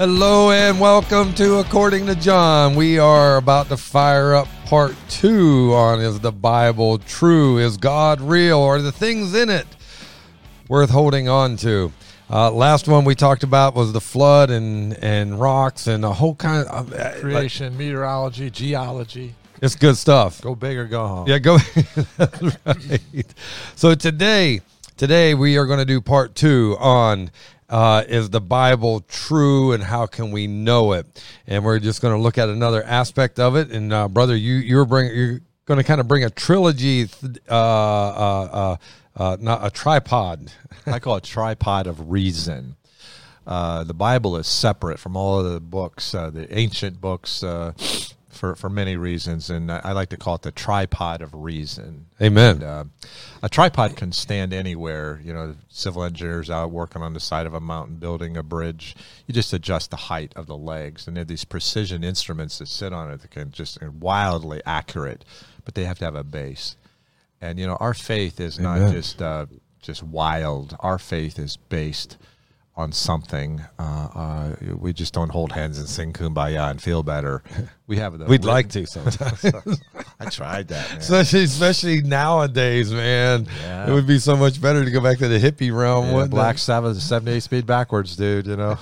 Hello and welcome to According to John. We are about to fire up part two on Is the Bible True? Is God Real? Are the things in it worth holding on to? Uh, last one we talked about was the flood and, and rocks and a whole kind of uh, Creation, meteorology, geology. It's good stuff. Go big or go home. Yeah, go. Right. So today, today we are going to do part two on uh, is the Bible true and how can we know it? And we're just going to look at another aspect of it. And uh, brother, you you're bring you're going to kind of bring a trilogy, uh, uh, uh, uh, not a tripod. I call it tripod of reason. The Bible is separate from all of the books, the ancient books, for, for many reasons, and I, I like to call it the tripod of reason. Amen. And, uh, a tripod can stand anywhere. You know, civil engineers out working on the side of a mountain, building a bridge. You just adjust the height of the legs, and they have these precision instruments that sit on it that can just are wildly accurate, but they have to have a base. And you know, our faith is not just uh, just wild. Our faith is based on something. Uh, uh, we just don't hold hands and sing kumbaya and feel better. We have the. We'd like to sometimes, I tried that. Man. especially especially nowadays, man. Yeah. It would be so much better to go back to the hippie realm. Yeah? Black Sabbath, seventy-eight speed backwards, dude. You know.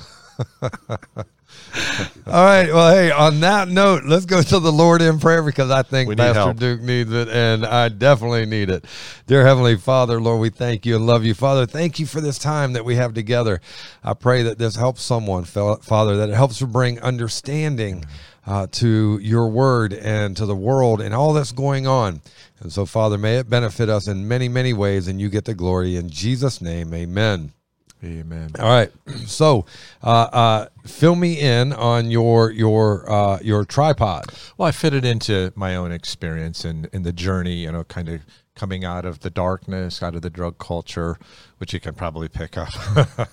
All right. Well, hey, on that note, let's go to the Lord in prayer because I think Pastor help. Duke needs it and I definitely need it. Dear Heavenly Father, Lord, we thank you and love you. Father, thank you for this time that we have together. I pray that this helps someone, Father, that it helps to bring understanding uh, to your word and to the world and all that's going on. And so, Father, may it benefit us in many, many ways and you get the glory. In Jesus' name, amen. Amen. All right. So, uh, uh, fill me in on your your uh, your tripod. Well, I fit it into my own experience and in the journey, you know, kind of coming out of the darkness, out of the drug culture, which you can probably pick up.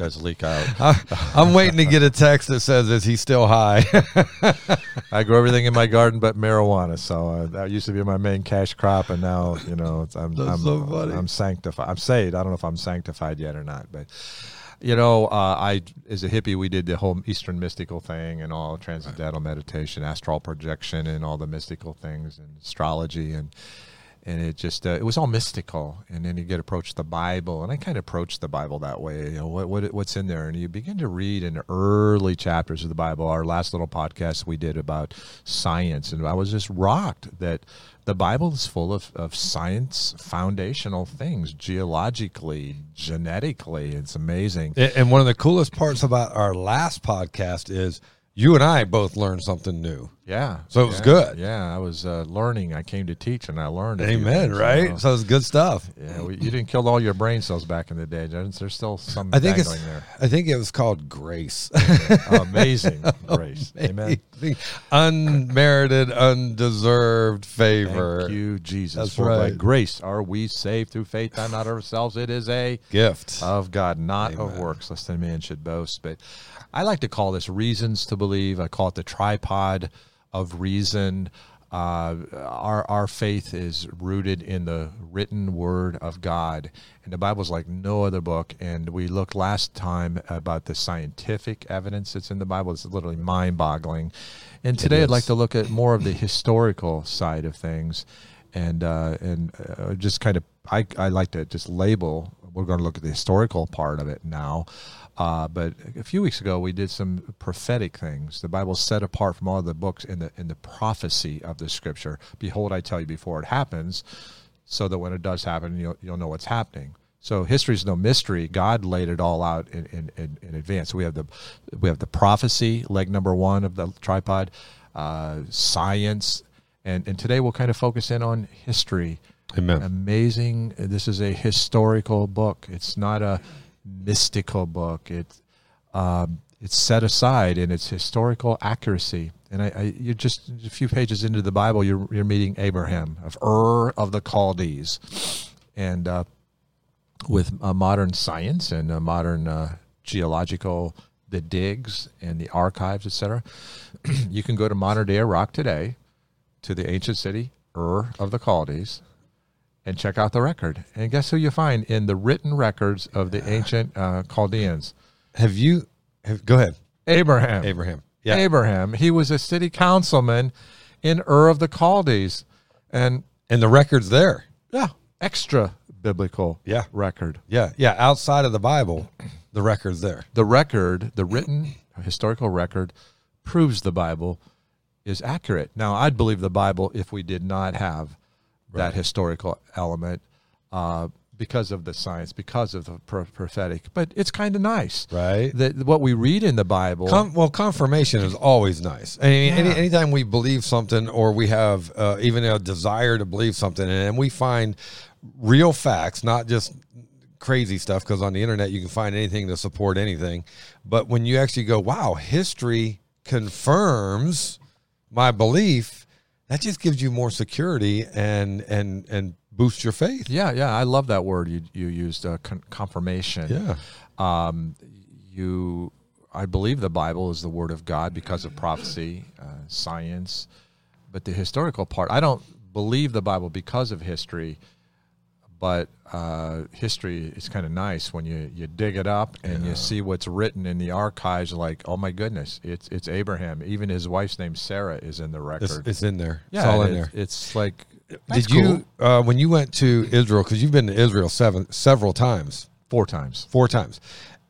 Does leak out. I, I'm waiting to get a text that says, "Is he still high?" I grow everything in my garden but marijuana, so uh, that used to be my main cash crop, and now you know I'm I'm, so funny. I'm sanctified. I'm saved. I don't know if I'm sanctified yet or not, but you know, uh, I as a hippie, we did the whole Eastern mystical thing and all transcendental meditation, astral projection, and all the mystical things and astrology and. And it just uh, it was all mystical, and then you get approached the Bible, and I kind of approached the Bible that way. You know what, what what's in there, and you begin to read in early chapters of the Bible. Our last little podcast we did about science, and I was just rocked that the Bible is full of, of science foundational things, geologically, genetically. It's amazing. And one of the coolest parts about our last podcast is you and I both learned something new. Yeah. So it was yeah, good. Yeah, I was uh, learning. I came to teach, and I learned. Amen. Right. So it's good stuff. Yeah, we, you didn't kill all your brain cells back in the day. There's there's still some I think it's. there. I think it was called grace. Amazing grace. Amen. Unmerited, undeserved favor. Thank you, Jesus. That's For by grace are we saved through faith, and not ourselves. It is a Gift. of God, not of works, lest any man should boast. But I like to call this reasons to believe. I call it the tripod of reason. Uh, our our faith is rooted in the written word of God, and the Bible is like no other book. And we looked last time about the scientific evidence that's in the Bible. It's literally mind boggling. And today I'd like to look at more of the historical side of things and uh, and uh, just kind of I, I like to just label. We're going to look at the historical part of it now, uh, but a few weeks ago we did some prophetic things. The Bible set apart from all the books in the in the prophecy of the Scripture. Behold, I tell you before it happens, so that when it does happen, you'll you'll know what's happening. So history is no mystery. God laid it all out in, in, in, in advance. So we have the we have the prophecy, leg number one of the tripod, uh, science, and and today we'll kind of focus in on history. Amen. Amazing. This is a historical book. It's not a mystical book. It's um, it's set aside in its historical accuracy. And I, I you're just a few pages into the Bible, you're you're meeting Abraham of Ur of the Chaldees, and uh, with modern science and modern uh, geological the digs and the archives, etc. you can go to modern day Iraq today, to the ancient city Ur of the Chaldees, and check out the record. And guess who you find in the written records of the ancient uh, Chaldeans? Have you? Have, go ahead. Abraham. Abraham. Yeah. Abraham. He was a city councilman in Ur of the Chaldees, and And the record's there. yeah, extra biblical Yeah. record. Yeah. Yeah. Outside of the Bible, the record's there. The record, the written historical record, proves the Bible is accurate. Now, I'd believe the Bible if we did not have that historical element uh, because of the science, because of the pro- prophetic. But it's kind of nice, Right. That what we read in the Bible. Com- well, confirmation is always nice. I mean, any, anytime we believe something or we have uh, even a desire to believe something, and we find real facts, not just crazy stuff, because on the internet you can find anything to support anything. But when you actually go, wow, history confirms my belief, that just gives you more security and and and boosts your faith. yeah, yeah, I love that word you you used, uh, con- confirmation. Yeah. um, you i believe the bible is the word of god because of prophecy uh, science but the historical part i don't believe the bible because of history but uh, history is kind of nice when you, you dig it up and you see what's written in the archives like oh my goodness it's it's abraham. Even his wife's name sarah is in the record. it's in there. yeah it's all in it- there. it's like Did cool. you uh, when you went to Israel because you've been to Israel seven several times, four times. Four times,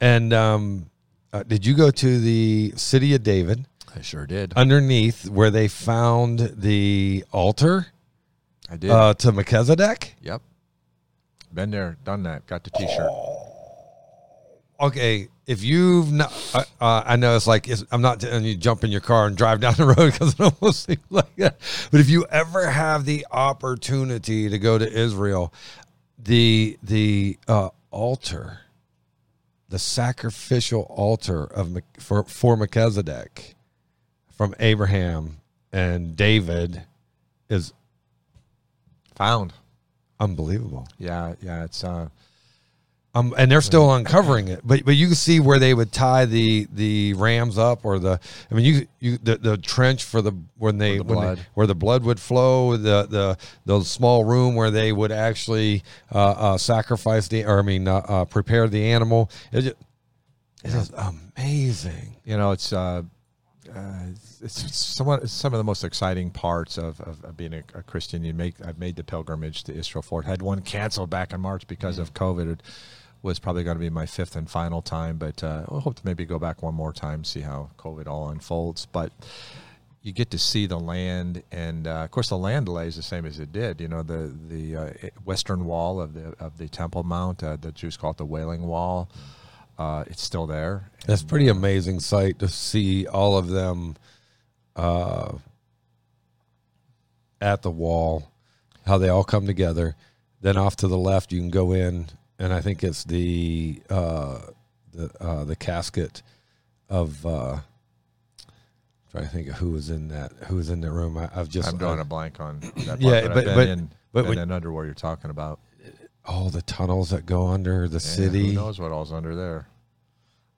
and um, uh, did you go to the city of David? I sure did. Underneath where they found the altar? I did. Uh, to Melchizedek? yep been there done that got the t-shirt. Okay, if you've not, uh, uh, I know it's like it's, I'm not telling you jump in your car and drive down the road because it almost seems like that. But if you ever have the opportunity to go to Israel, the the uh, altar, the sacrificial altar of for for Melchizedek, from Abraham and David, is found unbelievable. Yeah, yeah, it's uh Um, and they're still uncovering it, but but you can see where they would tie the the rams up, or the I mean you you the, the trench for the when they the when they- where the blood would flow, the the the small room where they would actually uh, uh, sacrifice the or I mean uh, uh, prepare the animal. It just, it is amazing. you know, it's uh, it's, somewhat some of the most exciting parts of, of, of being a, a Christian. You make I've made the pilgrimage to Israel for it. Had one canceled back in March because of COVID. It was probably going to be my fifth and final time, but uh, I hope to maybe go back one more time, see how COVID all unfolds. But you get to see the land, and uh, of course, the land lays the same as it did. You know, the the uh, western wall of the of the Temple Mount, uh, the Jews call it the Wailing Wall. Uh, it's still there. That's pretty amazing sight to see all of them uh, at the wall, how they all come together. Then off to the left, you can go in, and I think it's the uh, the uh, the casket of. Uh, trying to think of who was in that. Who was in the room? I, I've just I'm drawing a blank on that. Part, Yeah, but, but- but- in, but been when- in under where you're talking about. All the tunnels that go under the Yeah, city. Who knows what all's under there?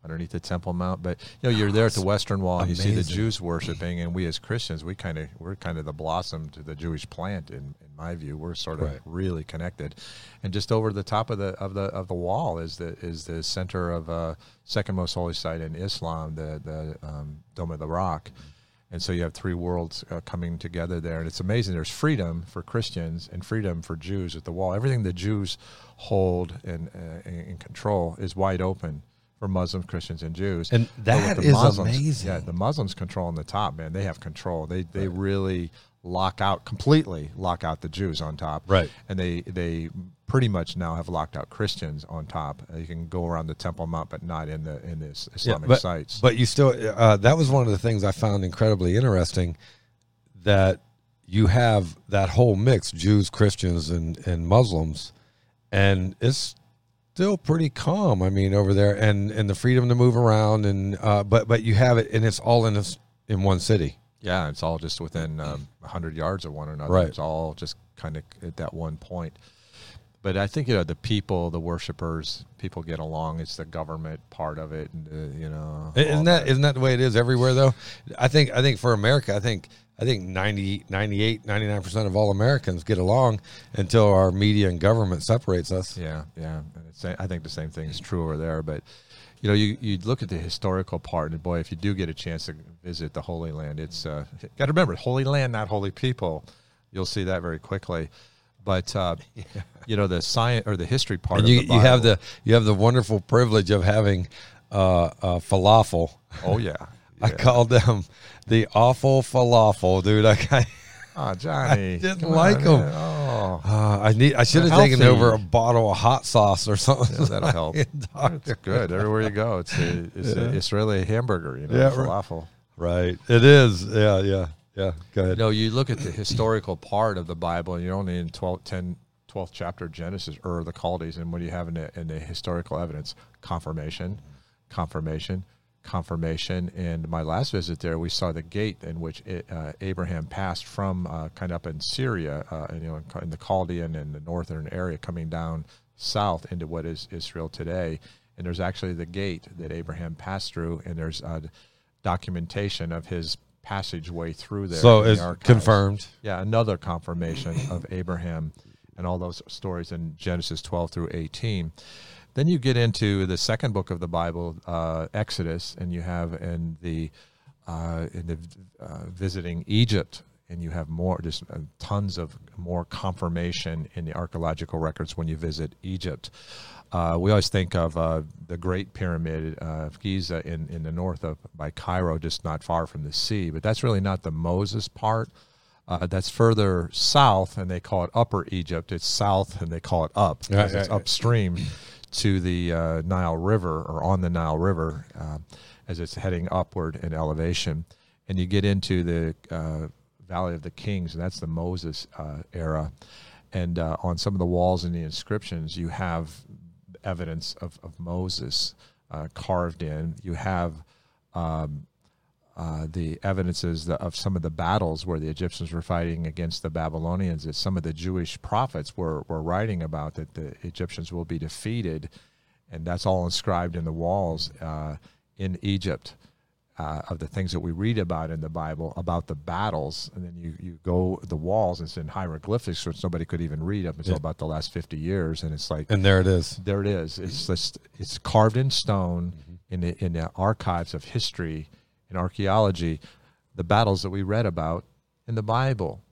Underneath the Temple Mount, but you know you're there at the Western Wall. and You see the. Jews worshiping, and we as Christians, we kind of we're kind of the blossom to the Jewish plant. In, in my view, we're sort of Right. really connected. And just over the top of the of the of the wall is the is the center of uh, second most holy site in Islam, the the um, Dome of the Rock. And so you have three worlds uh, coming together there, and it's amazing. There's freedom for Christians and freedom for Jews at the wall. Everything the Jews hold and uh, in control is wide open for Muslims, Christians, and Jews. And that the is Muslims, amazing. Yeah, the Muslims control on the top, man. They have control. They they really lock out completely lock out the Jews on top. Right. And they they pretty much now have locked out Christians on top. Uh, You can go around the Temple Mount, but not in the in this Islamic but, sites. But you still, uh, that was one of the things I found incredibly interesting that you have that whole mix Jews, Christians, and, and Muslims, and it's still pretty calm. I mean, over there, and, and the freedom to move around, and uh, but but you have it, and it's all in this in one city. Yeah, it's all just within um, 100 yards of one another. Right. It's all just kind of at that one point. but I think you know the people, the worshipers, people get along. It's the government part of it, and uh, you know, Isn't that isn't that the way it is everywhere though? I think I think for America, I think I think 90, 98, 99% of all Americans get along until our media and government separates us. Yeah, yeah. I think the same thing is true over there. But you know, you, you look at the historical part, and boy, if you do get a chance to visit the Holy Land, it's uh, got to remember Holy Land, not holy people. You'll see that very quickly. But uh, you know, the science or the history part And of you, you have the you have the wonderful privilege of having uh, falafel. oh yeah, I yeah. called them the awful falafel, dude. I, I, oh Johnny, I didn't come like on, 'em. man. Oh, uh, I need I should have taken over a bottle of hot sauce or something. yeah, that'll help. It's good everywhere you go. It's a, it's a Israeli hamburger, you know, Yeah, right. falafel. Right. It is. Yeah. Yeah. Yeah. Go ahead. No, you look at the historical part of the Bible, and you're only in 12, 10, 12th chapter of Genesis, or the Chaldees, and what do you have in the, in the historical evidence? Confirmation, confirmation, confirmation. And my last visit there, we saw the gate in which it, uh, Abraham passed from uh, kind of up in Syria, uh, you know, in the Chaldean and the northern area, coming down south into what is Israel today. And there's actually the gate that Abraham passed through, and there's documentation of his passageway through there. so the it's confirmed. Yeah, another confirmation of Abraham and all those stories in Genesis 12 through 18. Then you get into the second book of the Bible, uh, Exodus, and you have in the uh, in the uh, visiting Egypt, and you have more, just uh, tons of more confirmation in the archaeological records when you visit Egypt. Uh, we always think of uh, the Great Pyramid uh, of Giza in, in the north of by Cairo, just not far from the sea, but that's really not the Moses part. Uh, that's further south, and they call it Upper Egypt. It's south, and they call it up because it's upstream to the uh, Nile River or on the Nile River uh, as it's heading upward in elevation. And you get into the uh, Valley of the Kings, and that's the Moses uh, era. And uh, on some of the walls and the inscriptions, you have evidence of, of Moses uh, carved in. You have um, uh, the evidences of some of the battles where the Egyptians were fighting against the Babylonians that some of the Jewish prophets were, were writing about that the Egyptians will be defeated. And that's all inscribed in the walls uh, in Egypt. Uh, of the things that we read about in the Bible about the battles, and then you, you go the walls, it's in hieroglyphics, which nobody could even read up until Yeah. about the last fifty years, and it's like And there it is. there it is. It's just it's carved in stone in the in the archives of history and archaeology, the battles that we read about in the Bible.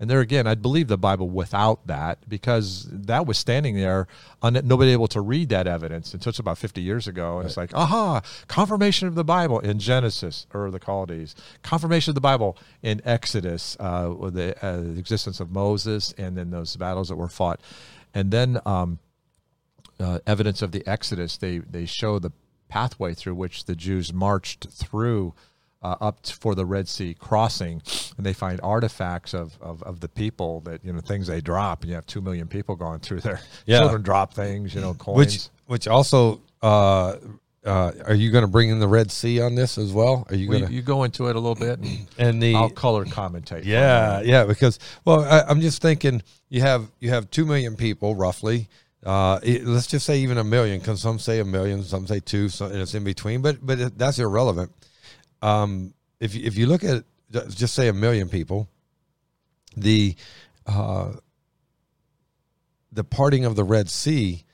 And there again, I'd believe the Bible without that because that was standing there, nobody able to read that evidence until it's about 50 years ago. And it's like, aha, confirmation of the Bible in Genesis or the Chaldees, confirmation of the Bible in Exodus, uh, the, uh, the existence of Moses, and then those battles that were fought. And then um, uh, evidence of the Exodus. They they show the pathway through which the Jews marched through uh, up t- for the Red Sea crossing, and they find artifacts of, of, of the people that you know things they drop, and you have two million people going through there. Yeah. Children drop things, you know, coins. Which which also uh, uh, are you going to bring in the Red Sea on this as well? Are you We- going to you go into it a little bit, and and the I'll color commentate. Yeah, yeah, because well, I, I'm just thinking you have you have two million people roughly. Uh, it- let's just say even a million, because some say a million, some say two, so and it's in between. But but that's irrelevant. Um, if if you look at just say a million people, the uh, the parting of the Red Sea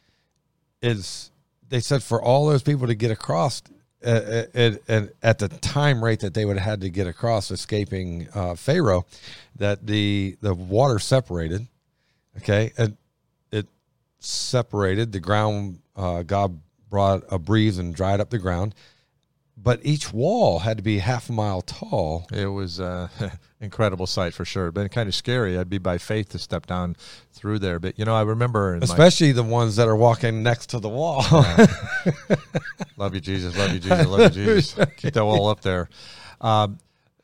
is they said for all those people to get across uh, at, at, at the time rate that they would have had to get across escaping uh, Pharaoh, that the the water separated, okay, and separated the ground. Uh, God brought a breeze and dried up the ground, but each wall had to be half a mile tall. It was uh, incredible sight for sure, but kind of scary. I'd be by faith to step down through there. But you know, I remember in my Especially the ones that are walking next to the wall. Love you, Jesus. Love you, Jesus. Love you, Jesus. Keep that wall up there. Um,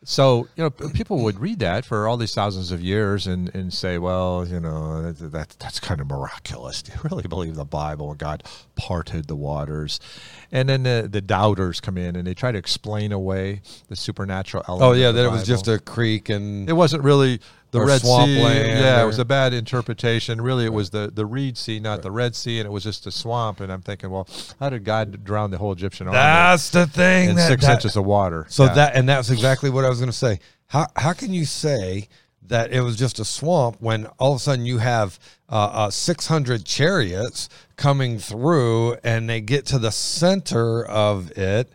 so you know, people would read that for all these thousands of years and, and say, well, you know, that, that that's kind of miraculous. Do you really believe the Bible? God parted the waters, and then the, the doubters come in and they try to explain away the supernatural element. oh yeah, that it was just a creek and It wasn't really the or Red Sea. swampland Yeah, it was a bad interpretation. Really, it was the the Reed Sea, not the Red Sea, and it was just a swamp. And I'm thinking, well, how did God drown the whole Egyptian army That's the thing. in that- six that- inches of water? So Yeah. that and that's exactly what I was going to say. How how can you say that it was just a swamp when all of a sudden you have uh, uh, 600 chariots coming through and they get to the center of it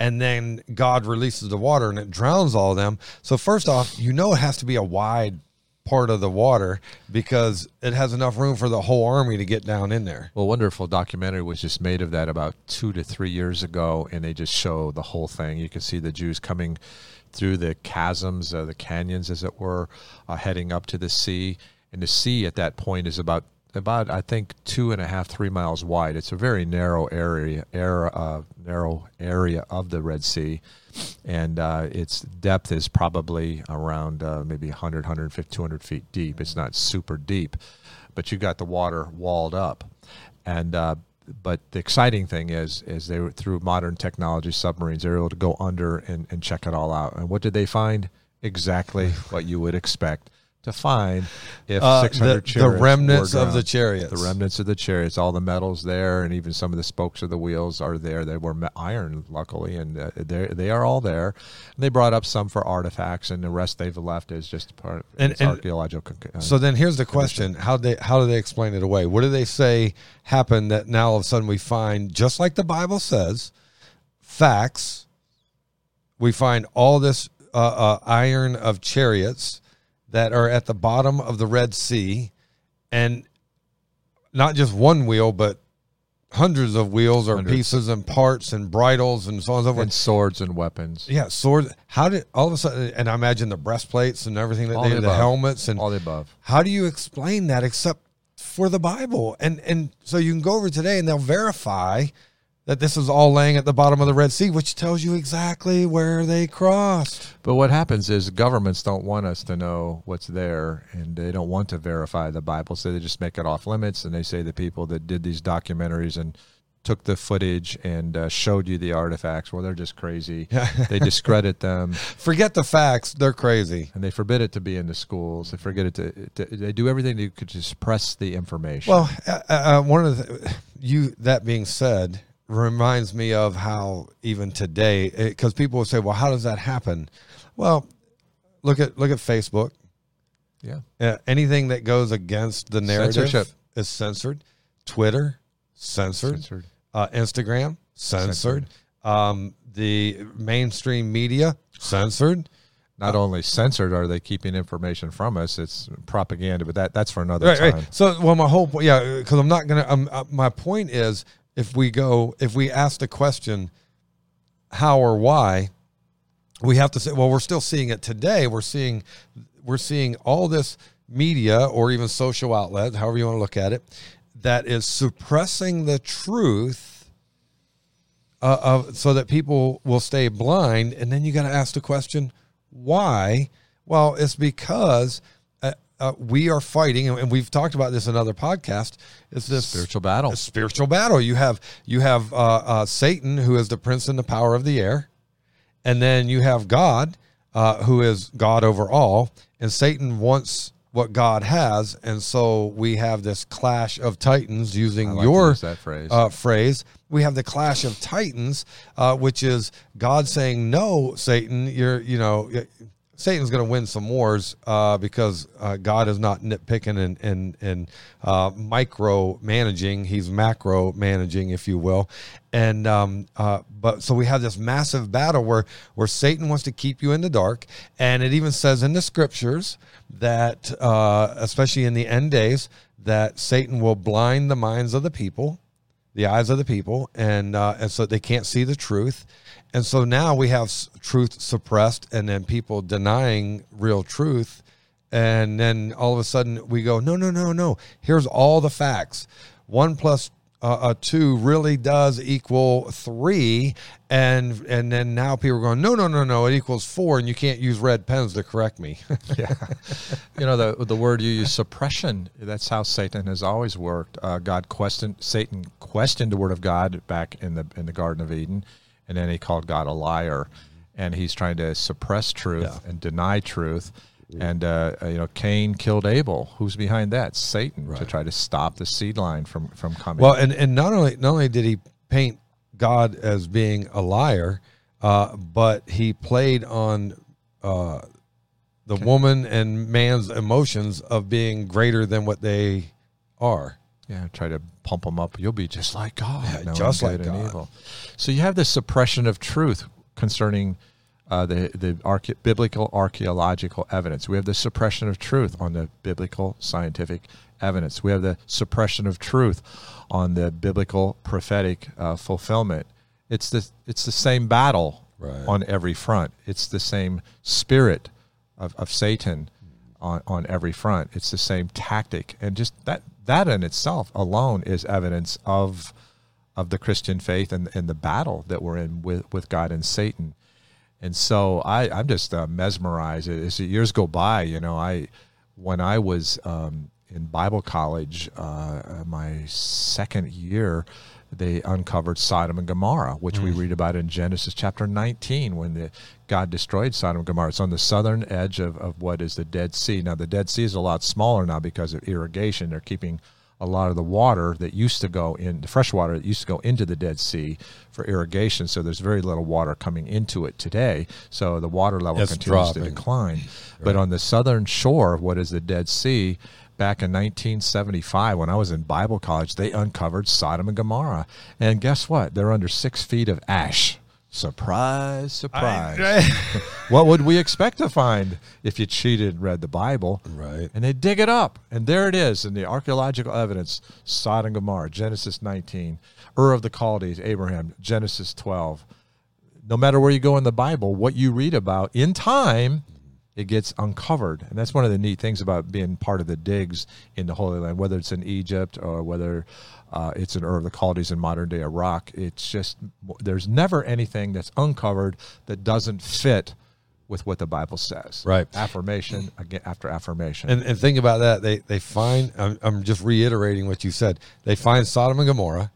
and then God releases the water and it drowns all of them. So first off, you know it has to be a wide part of the water because it has enough room for the whole army to get down in there. Well, wonderful documentary was just made of that about two to three years ago, and they just show the whole thing. You can see the Jews coming through the chasms, uh, the canyons, as it were, uh, heading up to the sea. And the sea at that point is about about I think two and a half, three miles wide. It's a very narrow area, area uh, narrow area of the Red Sea, and uh, its depth is probably around uh, maybe 100, 150, 200 feet deep. It's not super deep, but you've got the water walled up, and uh, but the exciting thing is is they were through modern technology submarines they're able to go under and, and check it all out. And what did they find? Exactly what you would expect to find if Uh, 600 the, the remnants of the chariots. the remnants of the chariots all the metals there and even some of the spokes of the wheels are there they were iron luckily and uh, they they are all there and they brought up some for artifacts and the rest they've left is just part of And- and- archaeological uh, So then here's the question: How they how do they explain it away? What do they say happened that now all of a sudden we find, just like the Bible says, facts. We find all this uh, uh, iron of chariots that are at the bottom of the Red Sea, and not just one wheel, but hundreds of wheels or Hundreds. pieces and parts and bridles and so on and so forth. and swords and weapons yeah, swords. How did all of a sudden? And I imagine the breastplates and everything that All they, the the helmets and all the above how do you explain that except for the Bible? And and so you can go over today and they'll verify that this is all laying at the bottom of the Red Sea, which tells you exactly where they crossed. But what happens is governments don't want us to know what's there, and they don't want to verify the Bible, so they just make it off limits. And they say the people that did these documentaries and took the footage and uh, showed you the artifacts, well, they're just crazy. they discredit them, Forget the facts; they're crazy. and they forbid it to be in the schools. They forget it to. to they do everything to, to suppress the information. Well, uh, uh, one of the you that being said reminds me of how even today, because people will say, "Well, how does that happen?" Well, look at look at Facebook. yeah, Uh, anything that goes against the narrative Censorship. is censored. Twitter censored. Censored. Uh, Instagram censored. Um, the mainstream media censored. not only censored are they keeping information from us, it's propaganda. But that that's for another Right, time. right. So, well, my whole point, yeah, because I'm not gonna. Um, uh, my point is, if we go, if we ask the question, how or why, we have to say, well, we're still seeing it today. We're seeing, we're seeing all this media or even social outlet, however you want to look at it, that is suppressing the truth. Uh, of, so that people will stay blind, and then you got to ask the question, why? Well, it's because uh, we are fighting, and we've talked about this in other podcasts. It's this Spiritual battle. a spiritual battle. You have you have uh, uh, Satan, who is the prince and the power of the air, and then you have God, uh, who is God over all, and Satan wants what God has, and so we have this clash of titans. Using like your phrase. uh, phrase, we have the clash of titans, uh, which is God saying, "No, Satan, you're you know." Satan's going to win some wars uh, because uh, God is not nitpicking and and and uh, micro managing; He's macro managing, if you will. And um, uh, but so we have this massive battle where where Satan wants to keep you in the dark, and it even says in the scriptures that, uh, especially in the end days, that Satan will blind the minds of the people the eyes of the people, and uh, and so they can't see the truth, and so now we have truth suppressed, and then people denying real truth, and then all of a sudden we go, no, no, no, no. Here's all the facts. One plus uh, uh, two really does equal three, and and then now people are going, no, no, no, no, it equals four, and you can't use red pens to correct me. yeah. you know the the word you use suppression. That's how Satan has always worked. Uh, God questioned Satan questioned the word of God back in the in the Garden of Eden, and then he called God a liar, and he's trying to suppress truth Yeah. and deny truth. And uh, uh, you know, Cain killed Abel. Who's behind that? Satan to try to stop the seed line from from coming. Well, and, and not only not only did he paint God as being a liar, uh, but he played on uh, the woman and man's emotions of being greater than what they are. Yeah, try to pump them up. You'll be just like God, Yeah, knowing just good like and God. evil. So you have this suppression of truth concerning uh, the the arche- biblical archaeological evidence. We have the suppression of truth on the biblical scientific evidence. We have the suppression of truth on the biblical prophetic uh, fulfillment. It's the it's the same battle Right. on every front. It's the same spirit of, of Satan on, on every front. It's the same tactic, and just that that in itself alone is evidence of of the Christian faith and, and the battle that we're in with, with God and Satan. And so I, I'm just uh, mesmerized as years go by. You know, I when I was um, in Bible college, uh, my second year, they uncovered Sodom and Gomorrah, which we mm. read about in Genesis chapter 19 when the, God destroyed Sodom and Gomorrah. It's on the southern edge of, of what is the Dead Sea. Now, the Dead Sea is a lot smaller now because of irrigation. They're keeping a lot of the water that used to go in, the fresh water that used to go into the Dead Sea for irrigation. So there's very little water coming into it today. So the water level It's continues to dropping. decline. But on the southern shore of what is the Dead Sea, back in 1975, when I was in Bible college, they uncovered Sodom and Gomorrah. And guess what? They're under six feet of ash. Surprise, surprise. what would we expect to find if you cheated and read the Bible? Right. And they dig it up, and there it is in the archaeological evidence Sodom and Gomorrah, Genesis 19, Ur of the Chaldees, Abraham, Genesis 12. No matter where you go in the Bible, what you read about in time, it gets uncovered. And that's one of the neat things about being part of the digs in the Holy Land, whether it's in Egypt or whether uh, it's in Ur of the Chaldees in modern day Iraq. It's just, there's never anything that's uncovered that doesn't fit with what the Bible says. Right. Affirmation again after affirmation. And, and think about that. They they find. I'm, I'm just reiterating what you said. They find Sodom and Gomorrah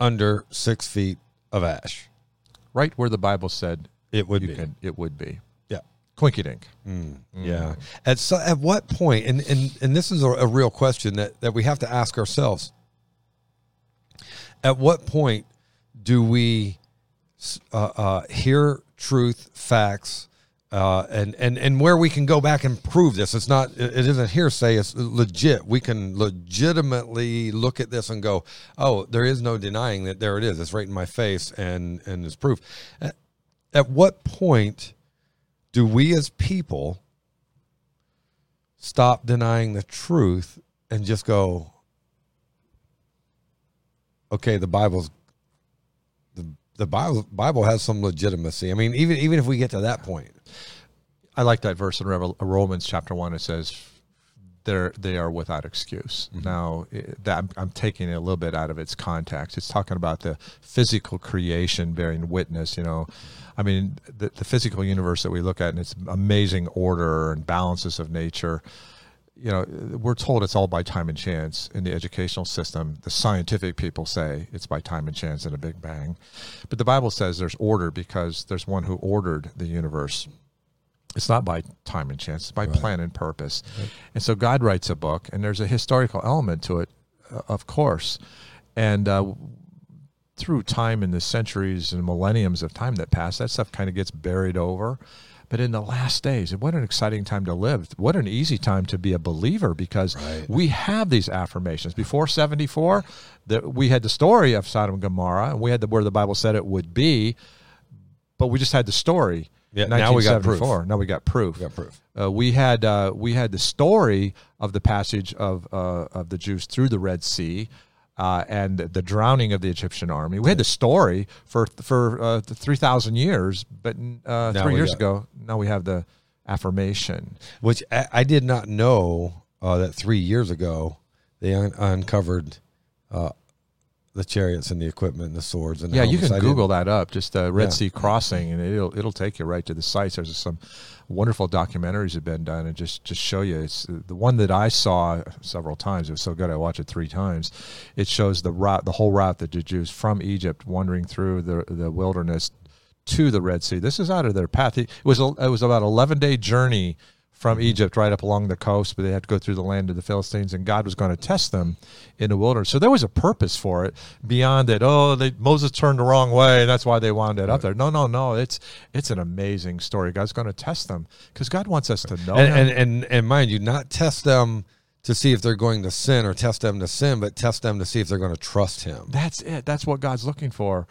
under six feet of ash. right where the Bible said It would be. can, it would be. Quinky dink. Yeah. At so, at what point, and and and this is a, a real question that that we have to ask ourselves. At what point do we uh, uh, hear truth, facts, uh, and and and where we can go back and prove this? It's not. It it isn't hearsay. It's legit. We can legitimately look at this and go, "Oh, there is no denying that. There it is. It's right in my face, and and it's proof." At, at what point do we as people stop denying the truth and just go okay the bible's the, the bible bible has some legitimacy i mean even even if we get to that point I like that verse in Romans chapter one. It says, "They're they are without excuse." Mm-hmm. Now, i- that I'm, I'm taking it a little bit out of its context. It's talking about the physical creation bearing witness. You know, I mean, the, the physical universe that we look at and its amazing order and balances of nature. You know, we're told it's all by time and chance in the educational system. The scientific people say it's by time and chance and a big bang, but the Bible says there's order because there's one who ordered the universe it's not by time and chance it's by plan and purpose. And so god writes a book and there's a historical element to it uh, of course. And uh, through time and the centuries and millenniums of time that pass that stuff kind of gets buried over. But in the last days what an exciting time to live. What an easy time to be a believer because Right. we have these affirmations. Before 74 that we had the story of sodom and gomorrah and we had the where the bible said it would be but we just had the story Yeah, now we got proof. 1974. Now we got proof. we got proof Uh, we had uh, we had the story of the passage of uh, of the Jews through the Red Sea. Uh, and the drowning of the Egyptian army. We had the story for for uh, three thousand years, but uh, three years ago, now we have the affirmation. which i, I did not know uh, that three years ago they un- uncovered uh, the chariots and the equipment and the swords and the Yeah, you can I didn't- Google that up. Just uh, Red Yeah. Sea crossing, and it'll it'll take you right to the sites. There's some wonderful documentaries have been done, and just just show you. It's the one that I saw several times. It was so good, I watched it three times. It shows the route, the whole route that the Jews from Egypt wandering through the the wilderness to the Red Sea. This is out of their path. It was a, it was about an 11 day journey from Egypt right up along the coast, but they had to go through the land of the Philistines, and God was going to test them in the wilderness. So there was a purpose for it beyond that. Oh, they, Moses turned the wrong way, and that's why they wound it up there. No, no, no. It's it's an amazing story. God's going to test them because God wants us to know. and, Him. and and and mind you, not test them to see if they're going to sin or test them to sin, but test them to see if they're going to trust Him. that's it. That's what God's looking for.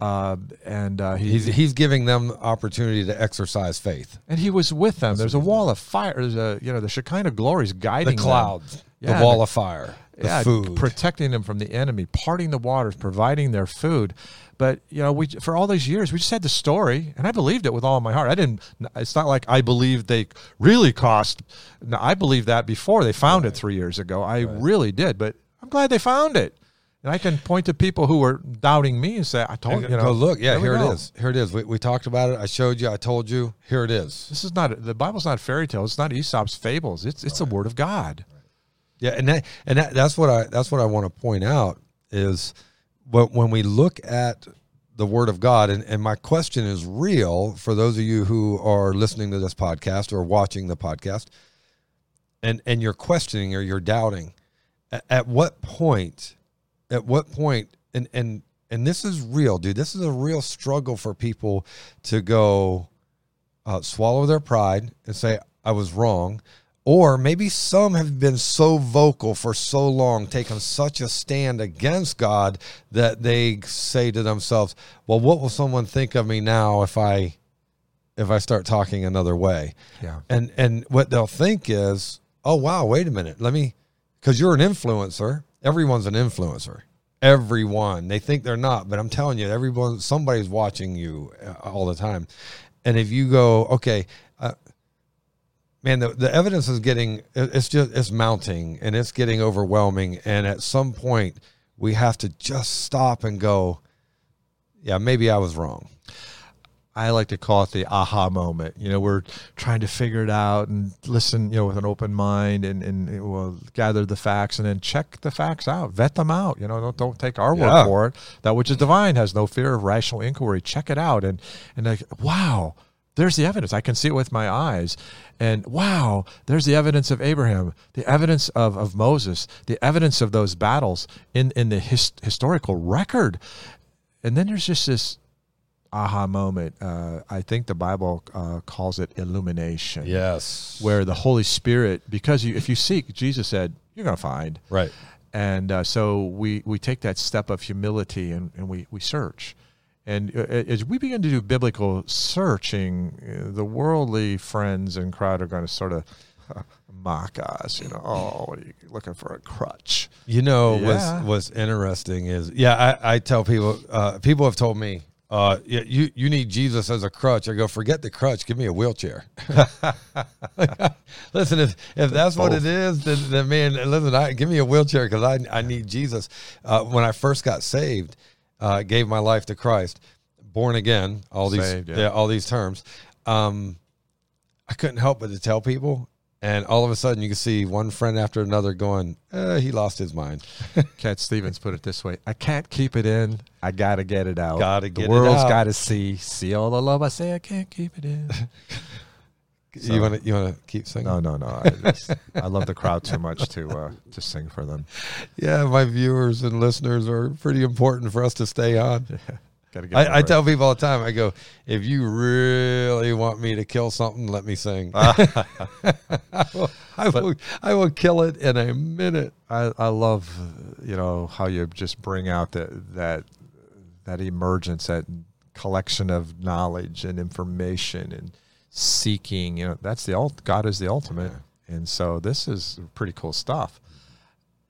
Uh, and uh, he, He's He's giving them opportunity to exercise faith. and he was with them. There's a wall of fire. There's a you know the Shekinah glory is The guiding them. clouds, Yeah, the wall the- of fire, the yeah, food. protecting them from the enemy, parting the waters, providing their food. But you know, we for all these years we just had the story, and I believed it with all my heart. I didn't. It's not like I believed they really cost. No, I believed that before they found it three years ago. I really did. But I'm glad they found it, and I can point to people who were doubting me and say, "I told you." Know, go look, yeah, here it is. Here it is. We, we talked about it. I showed you. I told you. Here it is. This is not the Bible's not fairy tales. It's not Aesop's fables. It's it's the Word of God. Yeah, and that and that, that's what I that's what I want to point out is when when we look at the Word of God, and, and my question is real for those of you who are listening to this podcast or watching the podcast, and and you're questioning or you're doubting, at, at what point, at what point, and and and this is real, dude. This is a real struggle for people to go uh, swallow their pride and say I was wrong, or maybe some have been so vocal for so long, taken such a stand against God that they say to themselves, "Well, what will someone think of me now if I if I start talking another way?" Yeah. And and what they'll think is, "Oh wow, wait a minute. Let me cuz you're an influencer. Everyone's an influencer. Everyone. They think they're not, but I'm telling you, everyone somebody's watching you uh, all the time. And if you go, "Okay, uh, man the, the evidence is getting, it's just it's mounting and it's getting overwhelming and at some point we have to just stop and go yeah maybe i was wrong I like to call it the aha moment. You know, we're trying to figure it out and listen, you know, with an open mind and, and we'll gather the facts and then check the facts out, vet them out. You know, don't, don't take our Yeah. word for it. That which is divine has no fear of rational inquiry. Check it out. And, and like, wow, there's the evidence. I can see it with my eyes. And wow, there's the evidence of Abraham, the evidence of, of Moses, the evidence of those battles in, in the his, historical record. And then there's just this aha moment. Uh, I think the Bible uh, calls it illumination. yes Where the Holy Spirit, because you, if you seek, Jesus said, you're going to find. right And uh, so we, we take that step of humility and, and we, we search. And uh, as we begin to do biblical searching, uh, the worldly friends and crowd are going to sort of mock us. You know, oh, what are you looking for a crutch? you know Yeah. what's what's interesting is yeah i, I tell people uh, people have told me uh, yeah, you you need Jesus as a crutch. I go, forget the crutch. Give me a wheelchair. listen, if if that's what it is, then, then man, listen, I, give me a wheelchair because I I need Jesus. Uh, when I first got saved, uh, gave my life to Christ, born again, all these Saved, yeah. yeah. all these terms. Um, I couldn't help but to tell people, and all of a sudden you can see one friend after another going, eh, he lost his mind. Cat Stevens put it this way: I can't keep it in. I gotta get it out. Gotta get it the world's out. gotta see. See all the love I say. I can't keep it in. you want to you want to keep singing? no, no, no. I, just, I love the crowd too much to uh, to sing for them. Yeah, my viewers and listeners are pretty important for us to stay on. Get. I, I tell people all the time, I go, if you really want me to kill something, let me sing. Ah. I, will, I, will, I will kill it in a minute. I, I love you know how you just bring out that that that emergence, that collection of knowledge and information and seeking. You know, that's the ult. God is the ultimate, and so this is pretty cool stuff.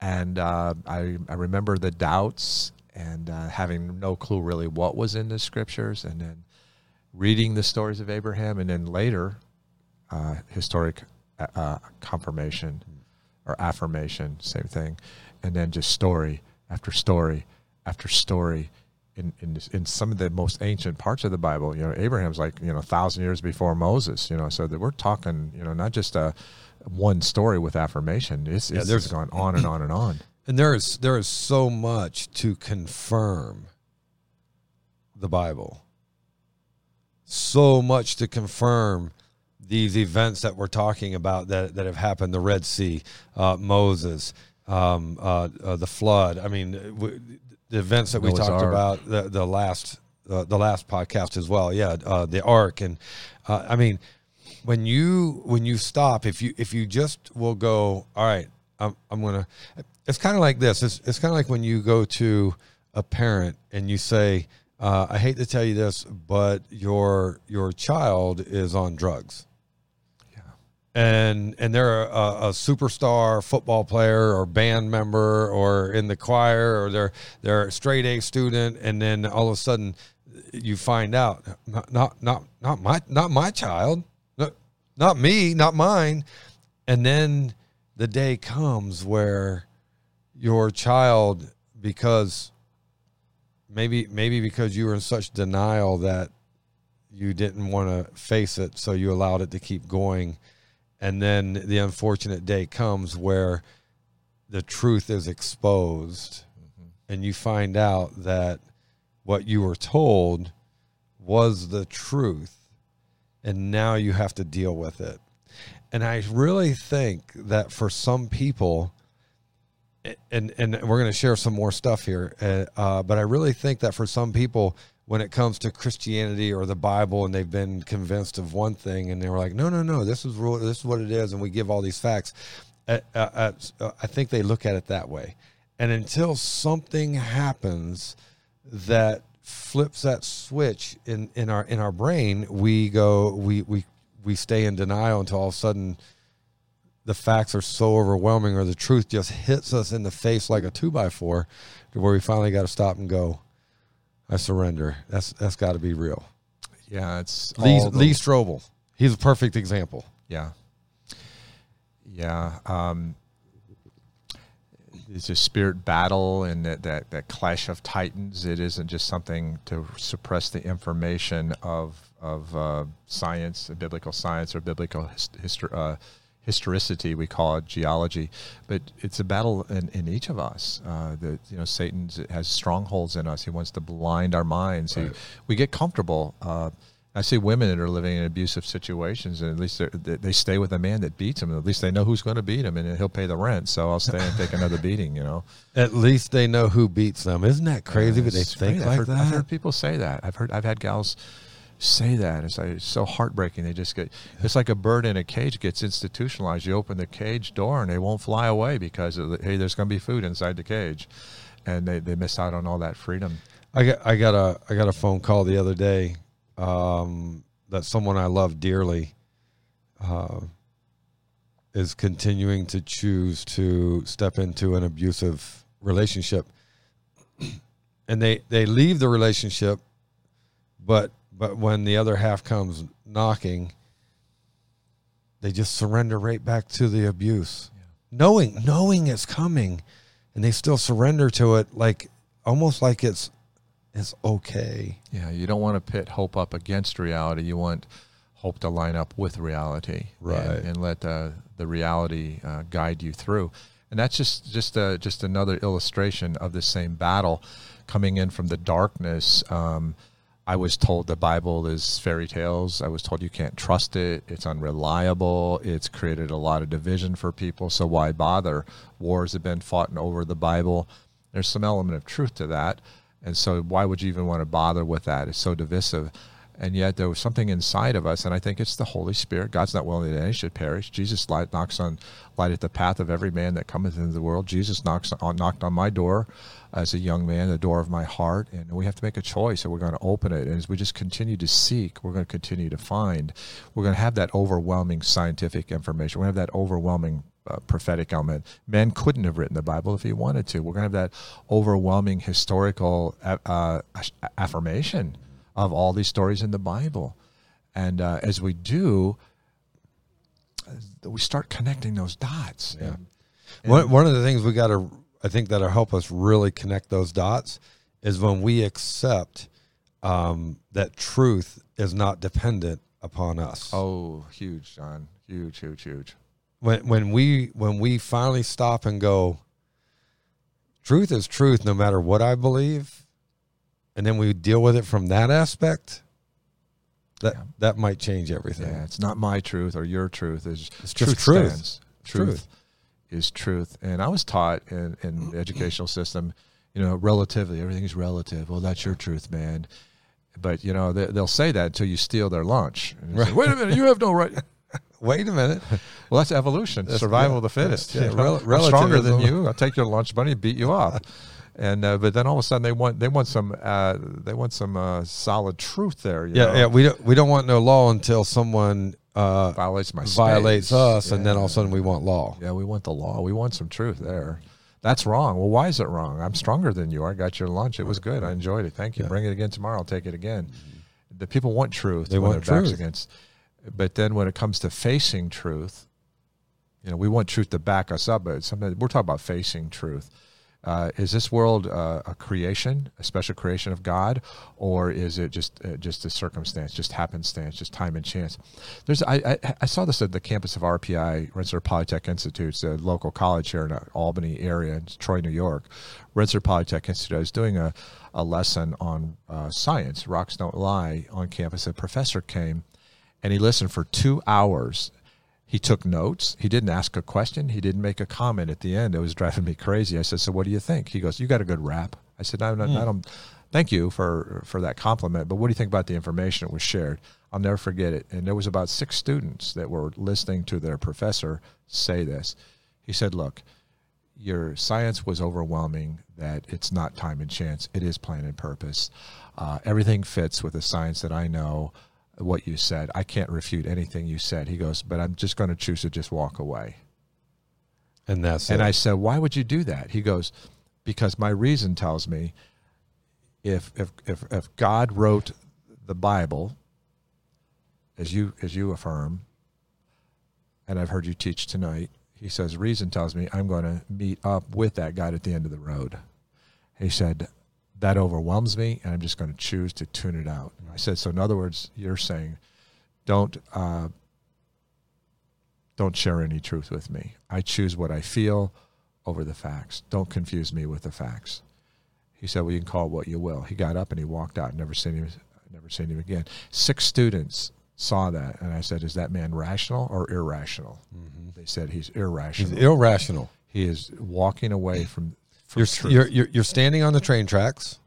And uh, I I remember the doubts and uh, having no clue really what was in the scriptures, and then reading the stories of Abraham, and then later uh, historic uh, uh, confirmation or affirmation, same thing, and then just story after story after story. In, in in some of the most ancient parts of the Bible, you know, Abraham's like you know a thousand years before Moses, you know, so that we're talking, you know, not just a one story with affirmation. It's, it's there's- going on and on and on. And there is there is so much to confirm the Bible. So much to confirm these events that we're talking about that that have happened the red sea uh, moses um, uh, uh, the flood i mean w- the events that we Noah's talked Ark. about the, the last uh, the last podcast as well yeah uh, the ark and uh, i mean when you when you stop if you if you just will go all right i'm, I'm gonna it's kind of like this. It's, it's kind of like when you go to a parent and you say uh, i hate to tell you this but your your child is on drugs. Yeah. and and they're a, a superstar football player or band member or in the choir or they're they're a straight A student and then all of a sudden you find out not not not, not my not my child. Not, not me not mine. And then the day comes where your child because maybe maybe because you were in such denial that you didn't want to face it so you allowed it to keep going. And then the unfortunate day comes where the truth is exposed mm-hmm. and you find out that what you were told was the truth and now you have to deal with it. And i really think that for some people and and we're going to share some more stuff here uh, uh, but i really think that for some people when it comes to christianity or the bible and they've been convinced of one thing and they were like no no no this is real, this is what it is and we give all these facts uh, uh, uh, i think they look at it that way. And until something happens that flips that switch in in our in our brain we go we we we stay in denial until all of a sudden the facts are so overwhelming or the truth just hits us in the face like a two by four to where we finally got to stop and go i surrender that's that's got to be real Yeah, it's lee, the- lee strobel he's a perfect example Yeah. Yeah. Um, it's a spirit battle and that, that, that clash of titans. It isn't just something to suppress the information of, of uh, science, biblical science, or biblical his, histor, uh, historicity. We call it geology, but it's a battle in, in each of us. Uh, that you know, Satan has strongholds in us. He wants to blind our minds. He, we get comfortable. Uh, I see women that are living in abusive situations, and at least they they stay with a man that beats them. At least they know who's going to beat them, and he'll pay the rent. So I'll stay and take another beating. You know, at least they know who beats them isn't that crazy but they think crazy. like I've heard, that I've heard people say that. I've heard. I've had gals say that. It's like it's so heartbreaking. They just get. It's like a bird in a cage gets institutionalized. You open the cage door and they won't fly away because the, hey, there's going to be food inside the cage, and they, they miss out on all that freedom. I got I got a I got a phone call the other day um, that someone I love dearly uh, is continuing to choose to step into an abusive relationship, and they they leave the relationship, but but when the other half comes knocking, they just surrender right back to the abuse, knowing knowing it's coming, and they still surrender to it like almost like it's it's okay. Yeah, you don't want to pit hope up against reality. You want hope to line up with reality, Right. And, and let uh, the reality uh, guide you through. And that's just just uh, just another illustration of the same battle coming in from the darkness. Um, I was told the Bible is fairy tales. I was told you can't trust it. It's unreliable. It's created a lot of division for people. So why bother? Wars have been fought over the Bible. There's some element of truth to that. And so, why would you even want to bother with that? It's so divisive. And yet, there was something inside of us, and I think it's the Holy Spirit. God's not willing that any should perish. Jesus light, knocks on, light at the path of every man that cometh into the world. Jesus knocks on, knocked on my door as a young man, the door of my heart, and we have to make a choice, and we're going to open it. And as we just continue to seek, we're going to continue to find. We're going to have that overwhelming scientific information. We're going to have that overwhelming uh, prophetic element. Man couldn't have written the Bible if he wanted to. We're going to have that overwhelming historical uh, uh, affirmation of all these stories in the Bible. And uh, as we do, uh, we start connecting those dots. Yeah. And- One, one of the things we got to, I think, that'll help us really connect those dots is when we accept um, that truth is not dependent upon us. oh, huge, John. Huge, huge, huge. When when we when we finally stop and go, truth is truth, no matter what I believe, and then we deal with it from that aspect. that Yeah. that might change everything. Yeah, it's not my truth or your truth. It's, It's just truth. Truth, truth. Is truth. And I was taught in, in the mm-hmm. educational system, you know, relatively, everything is relative. Well, that's your truth, man. But, you know, they, they'll say that until you steal their lunch. They say, Wait a minute, you have no right. Wait a minute. Well, that's evolution, That's- survival yeah, of the fittest. yeah, know? rel- I'm stronger than you. I'll take your lunch money, beat you up. And uh, but then all of a sudden they want they want some uh, they want some uh, solid truth there. You Yeah, know? yeah. We don't we don't want no law until someone uh, violates my violates space. us, and then all of a sudden we want law. Yeah, we want the law. We want some truth there. That's wrong. Well, why is it wrong? I'm stronger than you. I got your lunch. It was good. I enjoyed it. Thank you. Yeah. Bring it again tomorrow. I'll take it again. The people want truth. They when want truth. against. But then when it comes to facing truth, you know, we want truth to back us up. But sometimes we're talking about facing truth. Uh, is this world uh, a creation, a special creation of God, or is it just uh, just a circumstance, just happenstance, just time and chance? There's I, I, I saw this at the campus of RPI, Rensselaer Polytech Institute, it's a local college here in the Albany area, in Troy, New York. Rensselaer Polytech Institute. I was doing a, a lesson on uh, science, rocks don't lie, on campus. A professor came, and he listened for two hours he took notes. He didn't ask a question. He didn't make a comment at the end. It was driving me crazy. I said, "So what do you think?" He goes, "You got a good rap." I said, "I don't, I don't thank you for for that compliment, but what do you think about the information that was shared?" I'll never forget it. And there was about six students that were listening to their professor say this. He said, "Look, your science was overwhelming that it's not time and chance. It is plan and purpose. Uh, everything fits with the science that I know." What you said, I can't refute anything you said. He goes, but I'm just going to choose to just walk away. And that's And it. I said, "Why would you do that?" He goes, "Because my reason tells me if if if if God wrote the Bible as you as you affirm, and I've heard you teach tonight, he says, reason tells me I'm going to meet up with that God at the end of the road." He said, "That overwhelms me, and I'm just going to choose to tune it out." I said, "So in other words, you're saying, don't." Uh, don't share any truth with me. I choose what I feel over the facts. Don't confuse me with the facts. He said, "Well, you can call it what you will." He got up and he walked out. Never seen him. Never seen him again. Six students saw that, and I said, "Is that man rational or irrational?" They said he's He's irrational. irrational. he is walking away from You're, you're you're you're standing on the train tracks,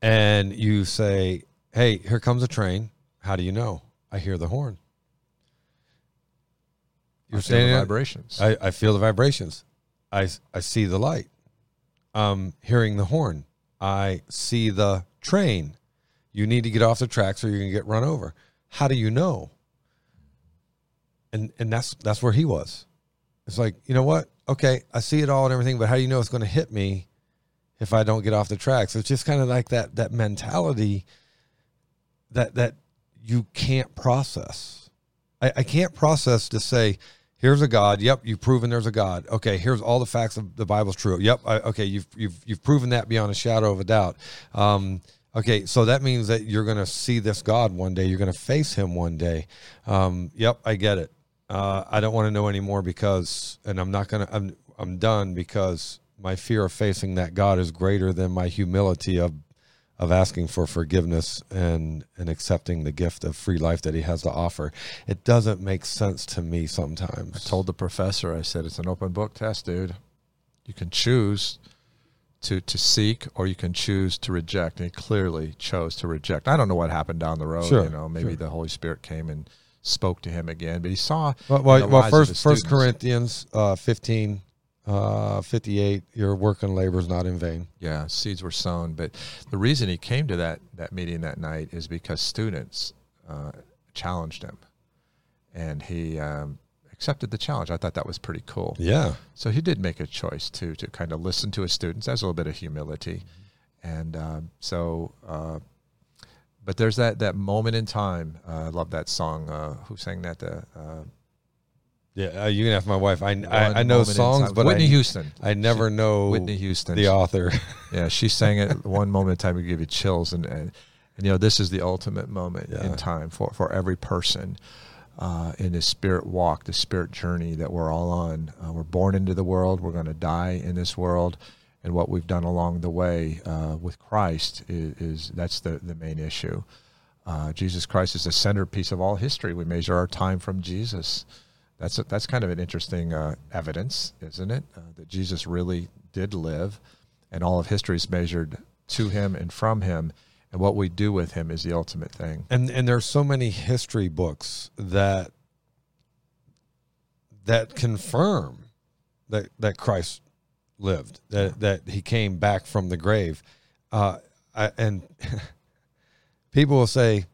and you say, "Hey, here comes a train." How do you know? I hear the horn. You're feel standing. on- vibrations. I, I feel the vibrations. I, I see the light. I'm hearing the horn. I see the train. You need to get off the tracks or you're going to get run over. How do you know? And and that's that's where he was. It's like, you know what? Okay, I see it all and everything, but how do you know it's going to hit me if I don't get off the track? So It's just kind of like that that mentality that that you can't process. I, I can't process to say, here's a God. Yep, you've proven there's a God. Okay, here's all the facts of the Bible's true. Yep, I, okay, you've you've you've proven that beyond a shadow of a doubt. Um, okay, so that means that you're going to see this God one day. You're going to face Him one day. Um, yep, I get it. Uh, I don't want to know anymore because, and I'm not going to. I'm I'm done because my fear of facing that God is greater than my humility of of asking for forgiveness and and accepting the gift of free life that he has to offer. It doesn't make sense to me sometimes. I told the professor, I said, it's an open book test, dude. You can choose to to seek or you can choose to reject. And he clearly chose to reject. I don't know what happened down the road. Sure, you know, maybe sure. the Holy Spirit came and spoke to him again. But he saw well, well, well first First Corinthians uh, 15, uh, 58, your work and labor is not in vain. Yeah, seeds were sown. But the reason he came to that that meeting that night is because students uh, challenged him, and he um, accepted the challenge. I thought that was pretty cool. Yeah. So he did make a choice to to kind of listen to his students. That's a little bit of humility, and um, so. Uh, but there's that that moment in time. Uh, I love that song. Uh, who sang that? The uh, Yeah, uh, you can ask my wife. I, I, I know songs, but Whitney I, Houston. I never know Whitney Houston. the author. Yeah, she sang it one moment in time to give you chills, and, and and you know this is the ultimate moment Yeah. in time for for every person uh, in this spirit walk, the spirit journey that we're all on. Uh, we're born into the world. We're going to die in this world, and what we've done along the way uh, with Christ is, is that's the the main issue. Uh, Jesus Christ is the centerpiece of all history. We measure our time from Jesus. That's a, that's kind of an interesting uh, evidence, isn't it? Uh, that Jesus really did live, and all of history is measured to him and from him, and what we do with him is the ultimate thing. And and there's so many history books that that confirm that that Christ lived, that that he came back from the grave, uh, I, and people will say,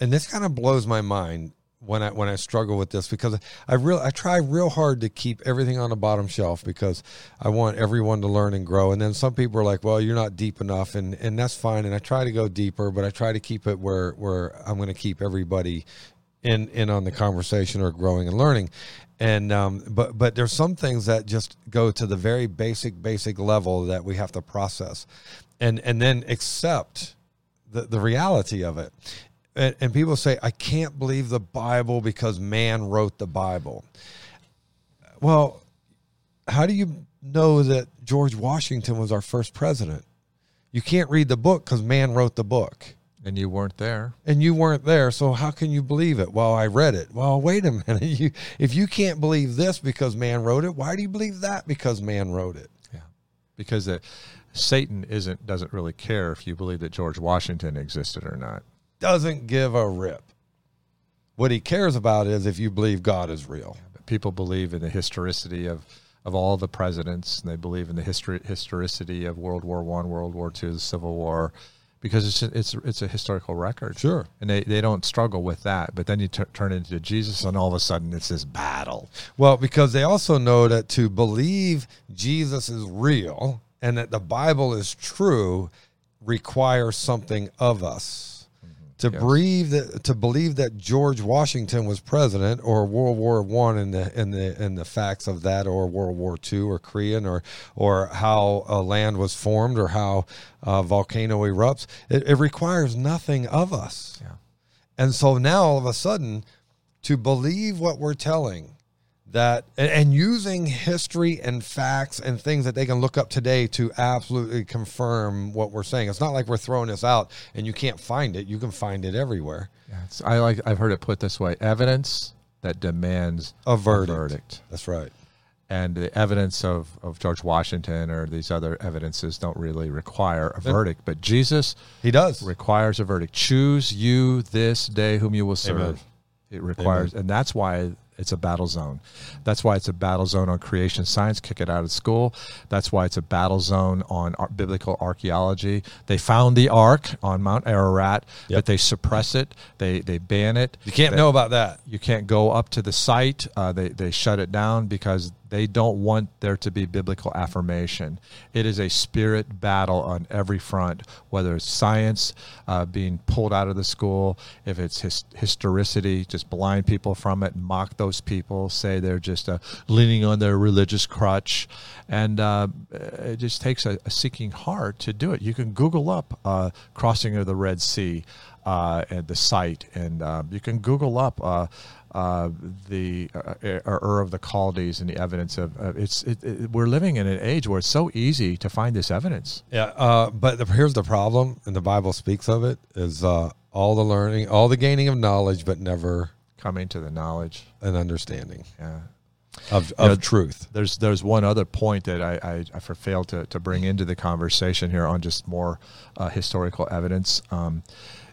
and this kind of blows my mind when I when I struggle with this because I real I try real hard to keep everything on the bottom shelf because I want everyone to learn and grow. And then some people are like, "Well, you're not deep enough," and and that's fine. And I try to go deeper, but I try to keep it where where I'm going to keep everybody in in on the conversation or growing and learning. And um, but but there's some things that just go to the very basic basic level that we have to process, and and then accept the, the reality of it and, and people say, I can't believe the Bible because man wrote the Bible. Well, how do you know that George Washington was our first president? You can't read the book because man wrote the book. And you weren't there. And you weren't there, so how can you believe it? Well, I read it. Well, wait a minute. You, if you can't believe this because man wrote it, why do you believe that because man wrote it? Yeah, because it, Satan isn't doesn't really care if you believe that George Washington existed or not doesn't give a rip. What he cares about is if you believe God is real. People believe in the historicity of, of all the presidents, and they believe in the history, historicity of World War One, World War Two, the Civil War, because it's a, it's it's a historical record. Sure, and they, they don't struggle with that. But then you t- turn into Jesus, and all of a sudden it's this battle. Well, because they also know that to believe Jesus is real and that the Bible is true requires something of us to yes. believe that to believe that George Washington was president or World War One and the and the and the facts of that or World War Two or Korean or or how a land was formed or how a volcano erupts it, it requires nothing of us yeah. and so now all of a sudden to believe what we're telling that and, and, using history and facts and things that they can look up today to absolutely confirm what we're saying. It's not like we're throwing this out and you can't find it. You can find it everywhere. Yeah, I like I've heard it put this way: evidence that demands a verdict. A verdict. That's right. And the evidence of, of George Washington or these other evidences don't really require a verdict, but Jesus, he does requires a verdict. Choose you this day whom you will serve. Amen. It requires, Amen. and that's why it's a battle zone. That's why it's a battle zone on creation science. Kick it out of school. That's why it's a battle zone on biblical archaeology. They found the ark on Mount Ararat, yep. but they suppress it. They they ban it. You can't they, know about that. You can't go up to the site. Uh, they they shut it down because they don't want there to be biblical affirmation. It is a spirit battle on every front, whether it's science uh, being pulled out of the school, if it's his, historicity, just blind people from it, mock those people, say they're just uh, leaning on their religious crutch. And uh, it just takes a, a, seeking heart to do it. You can Google up uh, crossing of the Red Sea. Uh, and the site, and uh, you can Google up uh, the uh, Ur of the Chaldees and the evidence of uh, it's. It, it, we're living in an age where it's so easy to find this evidence. Yeah, uh, but the, here's the problem, and the Bible speaks of it: is uh, all the learning, all the gaining of knowledge, but never coming to the knowledge and understanding. Yeah. Of, of know, truth. There's there's one other point that I, I, I failed to, to bring into the conversation here on just more uh, historical evidence. Um,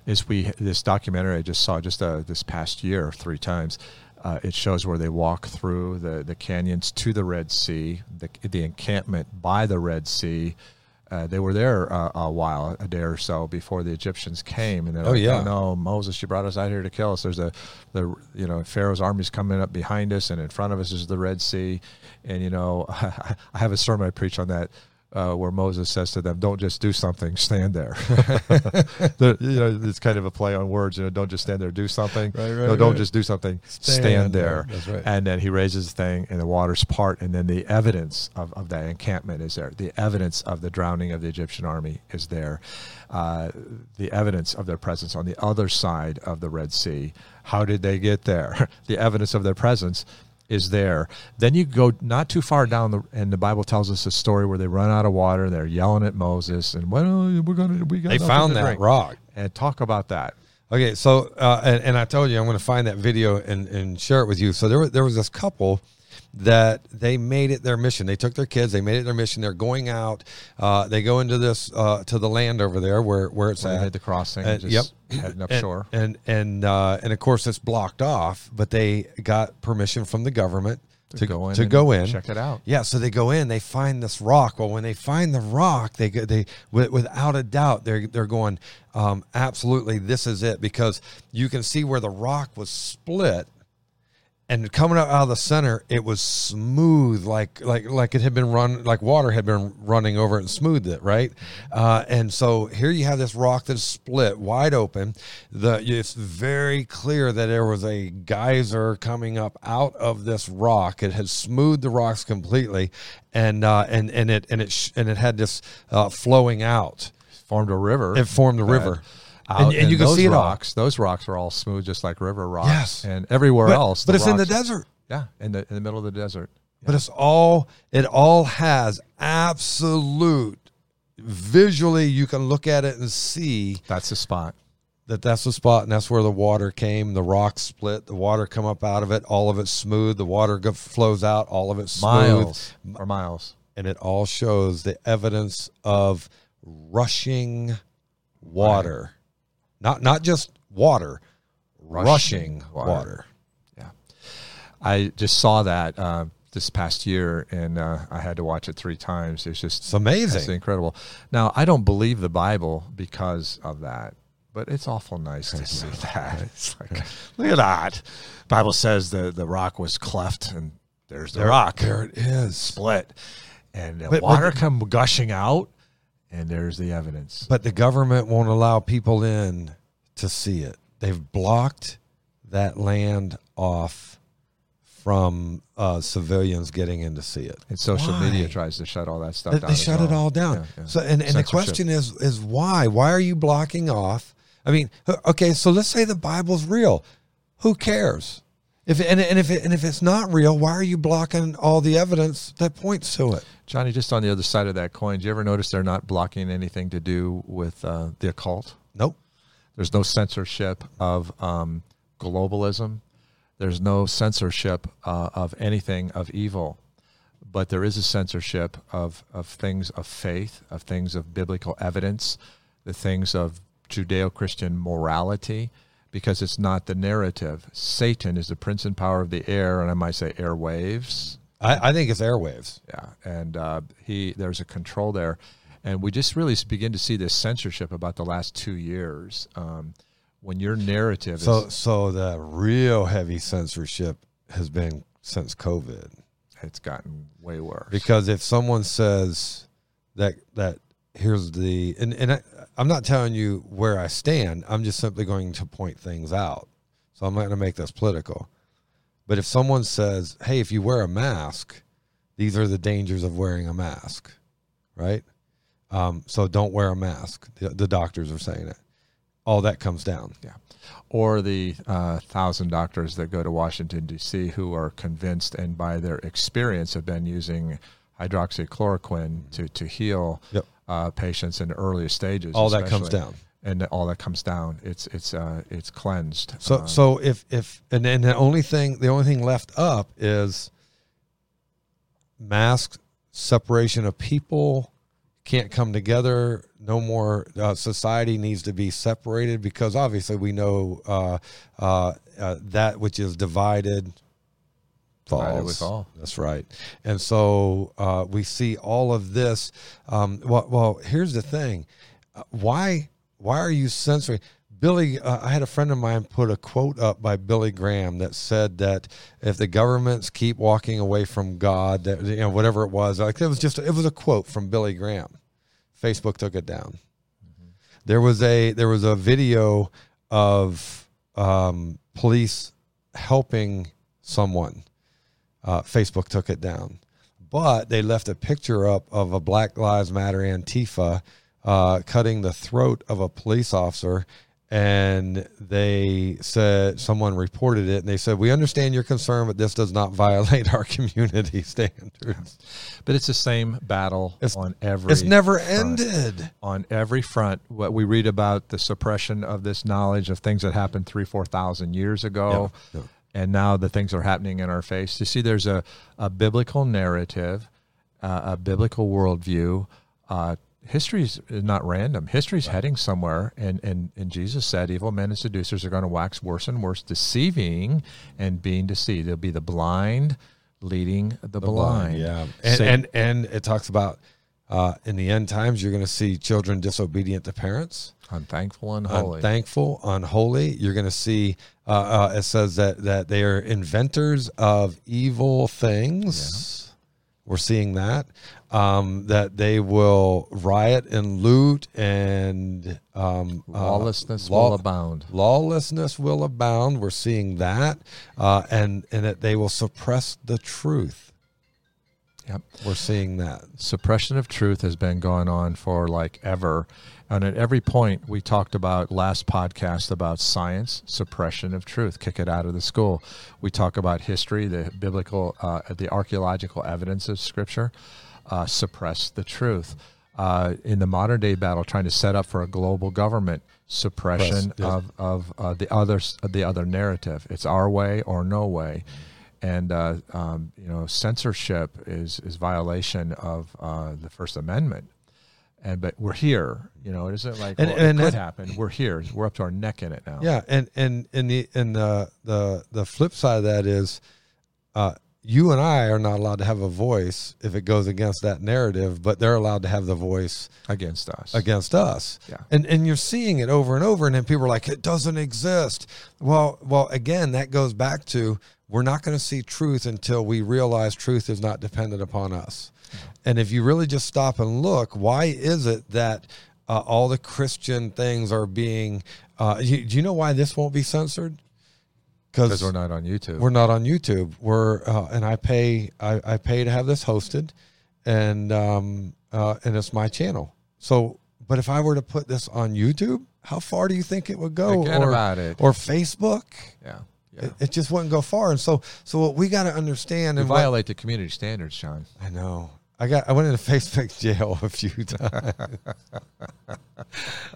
is we this documentary I just saw just uh, this past year three times. Uh, it shows where they walk through the, the canyons to the Red Sea, the, the encampment by the Red Sea. Uh, they were there uh, a while, a day or so before the Egyptians came, and they're oh, like, yeah. "Oh no, Moses, you brought us out here to kill us." There's a, the you know Pharaoh's army's coming up behind us, and in front of us is the Red Sea, and you know I have a sermon I preach on that uh, where Moses says to them, "Don't just do something; stand there." the, you know, it's kind of a play on words. You know, don't just stand there; do something. Right, right, no, don't right. just do something; stand, stand there. And then he raises the thing, and the waters part, and then the evidence of, of that encampment is there. The evidence of the drowning of the Egyptian army is there. Uh, the evidence of their presence on the other side of the Red Sea. How did they get there? the evidence of their presence is there. Then you go not too far down the, and the Bible tells us a story where they run out of water. They're yelling at Moses, and well, we're gonna we got. They found that drink. rock, and talk about that. Okay, so uh, and, and I told you I'm going to find that video and, and share it with you. So there was there was this couple that they made it their mission. They took their kids, they made it their mission. They're going out. Uh, they go into this uh, to the land over there where where it's They at. had the crossing. And- just yep. Heading up and, shore. and and uh, and of course it's blocked off, but they got permission from the government to, go in to go in. check it out. Yeah, so they go in, they find this rock. Well, when they find the rock, they go- they without a doubt they're they're going um, absolutely this is it because you can see where the rock was split. And coming up out of the center, it was smooth, like like like it had been run, like water had been running over it and smoothed it, right? Uh, and so here you have this rock that's split, wide open. The it's very clear that there was a geyser coming up out of this rock. It had smoothed the rocks completely, and uh, and and it and it sh- and it had this uh, flowing out. Formed a river. It formed a river. And- and you can see it all. rocks, Those rocks are all smooth, just like river rocks. Yes. and everywhere But, else. but it's in the desert. Yeah, in the in the middle of the desert. But it's all it all has absolute visually you can look at it and see That's the spot. that that's the spot and that's where the water came the rocks split the water come up out of it all of it smooth the water go, flows out all of it smooth Miles or miles. and it all shows the evidence of rushing water not not just water rushing, water. water. Yeah, I just saw that uh, this past year, and uh, I had to watch it three times. It's just it's amazing It's incredible. Now, I don't believe the Bible because of that, but it's awful nice to see that. It's like, look at that. Bible says the, the rock was cleft, and there's the there, rock there it is split, and the But- but- water come gushing out, and there's the evidence. But the government won't allow people in to see it. They've blocked that land off from uh, civilians getting in to see it. And social Why? media tries to shut all that stuff They, down. they shut it all down. Yeah, yeah. So, and, and the question is, is why? Why are you blocking off? I mean, okay, so let's say the Bible's real. Who cares? If and, and if it, and if it's not real, why are you blocking all the evidence that points to it? Johnny, just on the other side of that coin, do you ever notice they're not blocking anything to do with uh, the occult? Nope. There's no censorship of um, globalism. There's no censorship uh, of anything of evil, but there is a censorship of, of things of faith, of things of biblical evidence, the things of Judeo Christian morality, because it's not the narrative. Satan is the prince and power of the air, and I might say airwaves. I, I think it's airwaves. Yeah, and uh, he there's a control there, and we just really begin to see this censorship about the last two years. Um, when your narrative So is so the real heavy censorship has been since COVID. it's gotten way worse. Because if someone says that that here's the and and I, I'm not telling you where I stand. I'm just simply going to point things out. So I'm not going to make this political. But if someone says, "Hey, if you wear a mask, these are the dangers of wearing a mask," right? Um, so don't wear a mask. The, the doctors are saying it. All that comes down. Yeah. Or the uh, thousand doctors that go to Washington, D.C., who are convinced and by their experience have been using hydroxychloroquine to, to heal Yep. uh, patients in the earliest stages. All that comes down. And all that comes down. It's it's uh, it's cleansed. So Uh, so if if and then the only thing the only thing left up is mask separation of people can't come together. No more uh, society needs to be separated because obviously we know uh, uh, uh, that which is divided falls. Divided. That's right. And so uh, we see all of this. Um, well, well, here's the thing: why why are you censoring? Billy, uh, I had a friend of mine put a quote up by Billy Graham that said that if the governments keep walking away from God, that you know whatever it was, like it was just it was a quote from Billy Graham. Facebook took it down. There was a there was a video of um, police helping someone. Uh, Facebook took it down, but they left a picture up of a Black Lives Matter Antifa uh, cutting the throat of a police officer, and they said someone reported it and they said we understand your concern but this does not violate our community standards But it's the same battle It's- on every. it's never front. ended on every front. What we read about the suppression of this knowledge of things that happened three, four thousand years ago, Yeah, yeah. and now the things are happening in our face. You see, there's a, a biblical narrative, uh, a biblical worldview. Uh, History is not random. History's heading somewhere, and, and and Jesus said, "Evil men and seducers are going to wax worse and worse, deceiving and being deceived. They'll be the blind leading the, blind." yeah and, and and it talks about uh, in the end times you're going to see children disobedient to parents unthankful and holy. unthankful, unholy. You're going to see. Uh, uh, it says that that they are inventors of evil things. We're seeing that. Um, that they will riot and loot and um, uh, Lawlessness law- will abound. Lawlessness will abound. We're seeing that, uh, and and that they will suppress the truth. Yep. We're seeing that. suppression of truth has been going on for like ever. And at every point, we talked about last podcast about science, suppression of truth, kick it out of the school. We talk about history, the biblical, uh, the archaeological evidence of Scripture, uh, suppress the truth. Uh, in the modern day battle, trying to set up for a global government, suppression Press, yes. of of uh, the other the other narrative. It's our way or no way and uh, um, you know censorship is is violation of uh, the First Amendment. And but we're here, you know. It isn't like And- well, and it could happen. We're here. We're up to our neck in it now. Yeah, and and and the and the the the flip side of that is, uh, you and I are not allowed to have a voice if it goes against that narrative, but they're allowed to have the voice against us. against us. Yeah. And and you're seeing it over and over, and then people are like, it doesn't exist. Well, well, again, that goes back to we're not going to see truth until we realize truth is not dependent upon us. And if you really just stop and look, why is it that uh, all the Christian things are being? Uh, you, do you know why this won't be censored? Because we're not on YouTube. We're not on YouTube. We're uh, and I pay I, I pay to have this hosted, and um uh, and it's my channel. So, but if I were to put this on YouTube, how far do you think it would go? Forget or, about it. Or Facebook? yeah, yeah. It, it just wouldn't go far. And so, so what we got to understand You and what- violate the community standards, Sean. I know. I got. I went into Facebook jail a few times.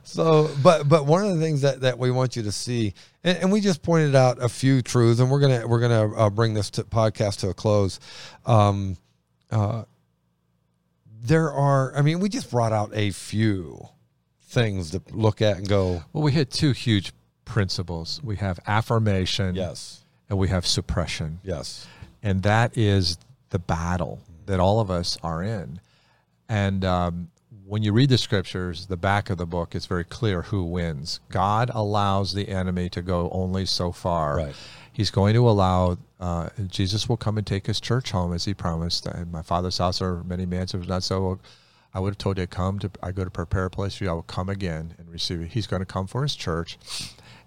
so, but but one of the things that, that we want you to see, and, and we just pointed out a few truths, and we're gonna we're gonna uh, bring this to podcast to a close. Um, uh, there are. I mean, we just brought out a few things to look at and go. Well, we hit two huge principles. We have affirmation, Yes. and we have suppression. Yes. and that is the battle that all of us are in. And um, when you read the scriptures, the back of the book, it's very clear who wins. God allows the enemy to go only so far. Right. He's going to allow uh, Jesus will come and take his church home as he promised. In my father's house are many mansions. Not so. I would have told you to come to. I go to prepare a place for you. I will come again and receive you. He's going to come for his church,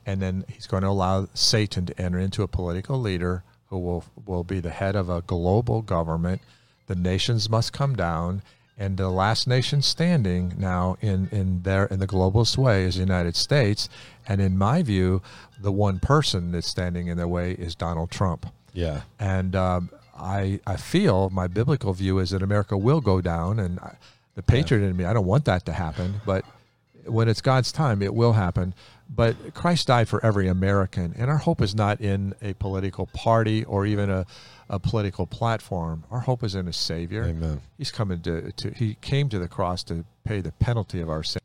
and then he's going to allow Satan to enter into a political leader who will will be the head of a global government. The nations must come down, and the last nation standing now in in their in the globalist way is the United States. And in my view, the one person that's standing in their way is Donald Trump. Yeah. And um, I I feel my biblical view is that America will go down, and I, the patriot in me, I don't want that to happen, but when it's God's time, it will happen. But Christ died for every American, and our hope is not in a political party or even a, a political platform. Our hope is in a Savior. Amen. He's coming to, to he came to the cross to pay the penalty of our sin.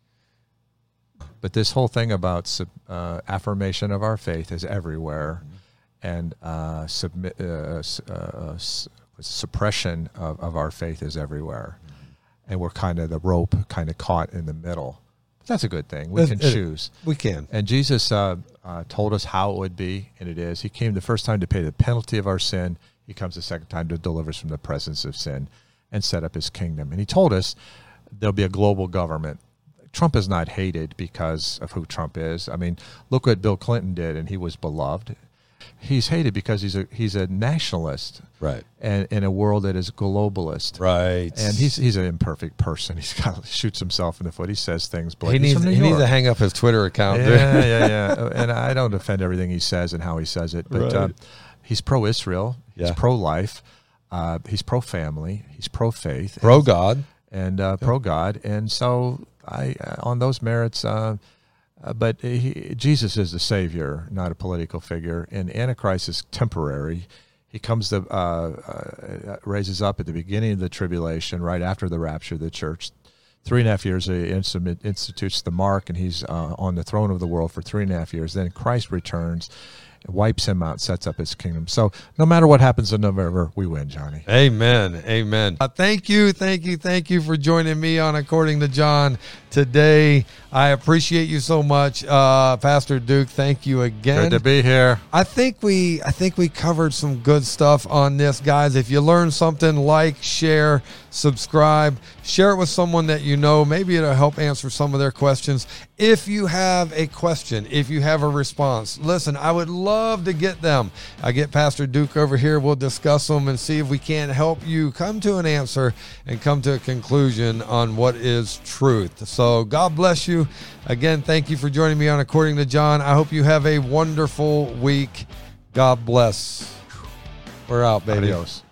But this whole thing about sub, uh, affirmation of our faith is everywhere, and uh, submit uh, uh, suppression of, of our faith is everywhere, and we're kind of the rope kind of caught in the middle. But that's a good thing. We It- can it- choose. We can. And Jesus uh, uh, told us how it would be, and it is. He came the first time to pay the penalty of our sin. He comes a second time to deliver us from the presence of sin and set up his kingdom. And he told us there'll be a global government. Trump is not hated because of who Trump is. I mean, look what Bill Clinton did, and he was beloved. he's hated because he's a he's a nationalist, Right. and in a world that is globalist. Right. And he's he's an imperfect person. He's got shoots himself in the foot. He says things. he needs he needs to hang up his Twitter account. Yeah, yeah, yeah. and I don't defend everything he says and how he says it, but Right. uh, he's pro-Israel. He's Yeah. pro-life. Uh, he's pro-family. He's pro-faith. Pro God. and uh, pro God, and so I uh, on those merits. Uh, uh, but he, Jesus is the Savior, not a political figure, and Antichrist is temporary. He comes to uh, uh, raises up at the beginning of the tribulation, right after the rapture of the church. Three and a half years, he institutes the mark, and he's uh, on the throne of the world for three and a half years. Then Christ returns, wipes him out, sets up his kingdom. So no matter what happens in November, we win, Johnny. Amen. Amen. Uh, thank you. Thank you. Thank you for joining me on According to John today. I appreciate you so much. Uh, Pastor Duke, thank you again. Good to be here. I think we I think we covered some good stuff on this, guys. If you learned something, like, share, subscribe, share it with someone that you know. Maybe it'll help answer some of their questions. If you have a question, if you have a response, listen, I would love to get them. I get Pastor Duke over here. We'll discuss them and see if we can't help you come to an answer and come to a conclusion on what is truth. So God bless you. Again, thank you for joining me on According to John. I hope you have a wonderful week. God bless. We're out, baby. Adios.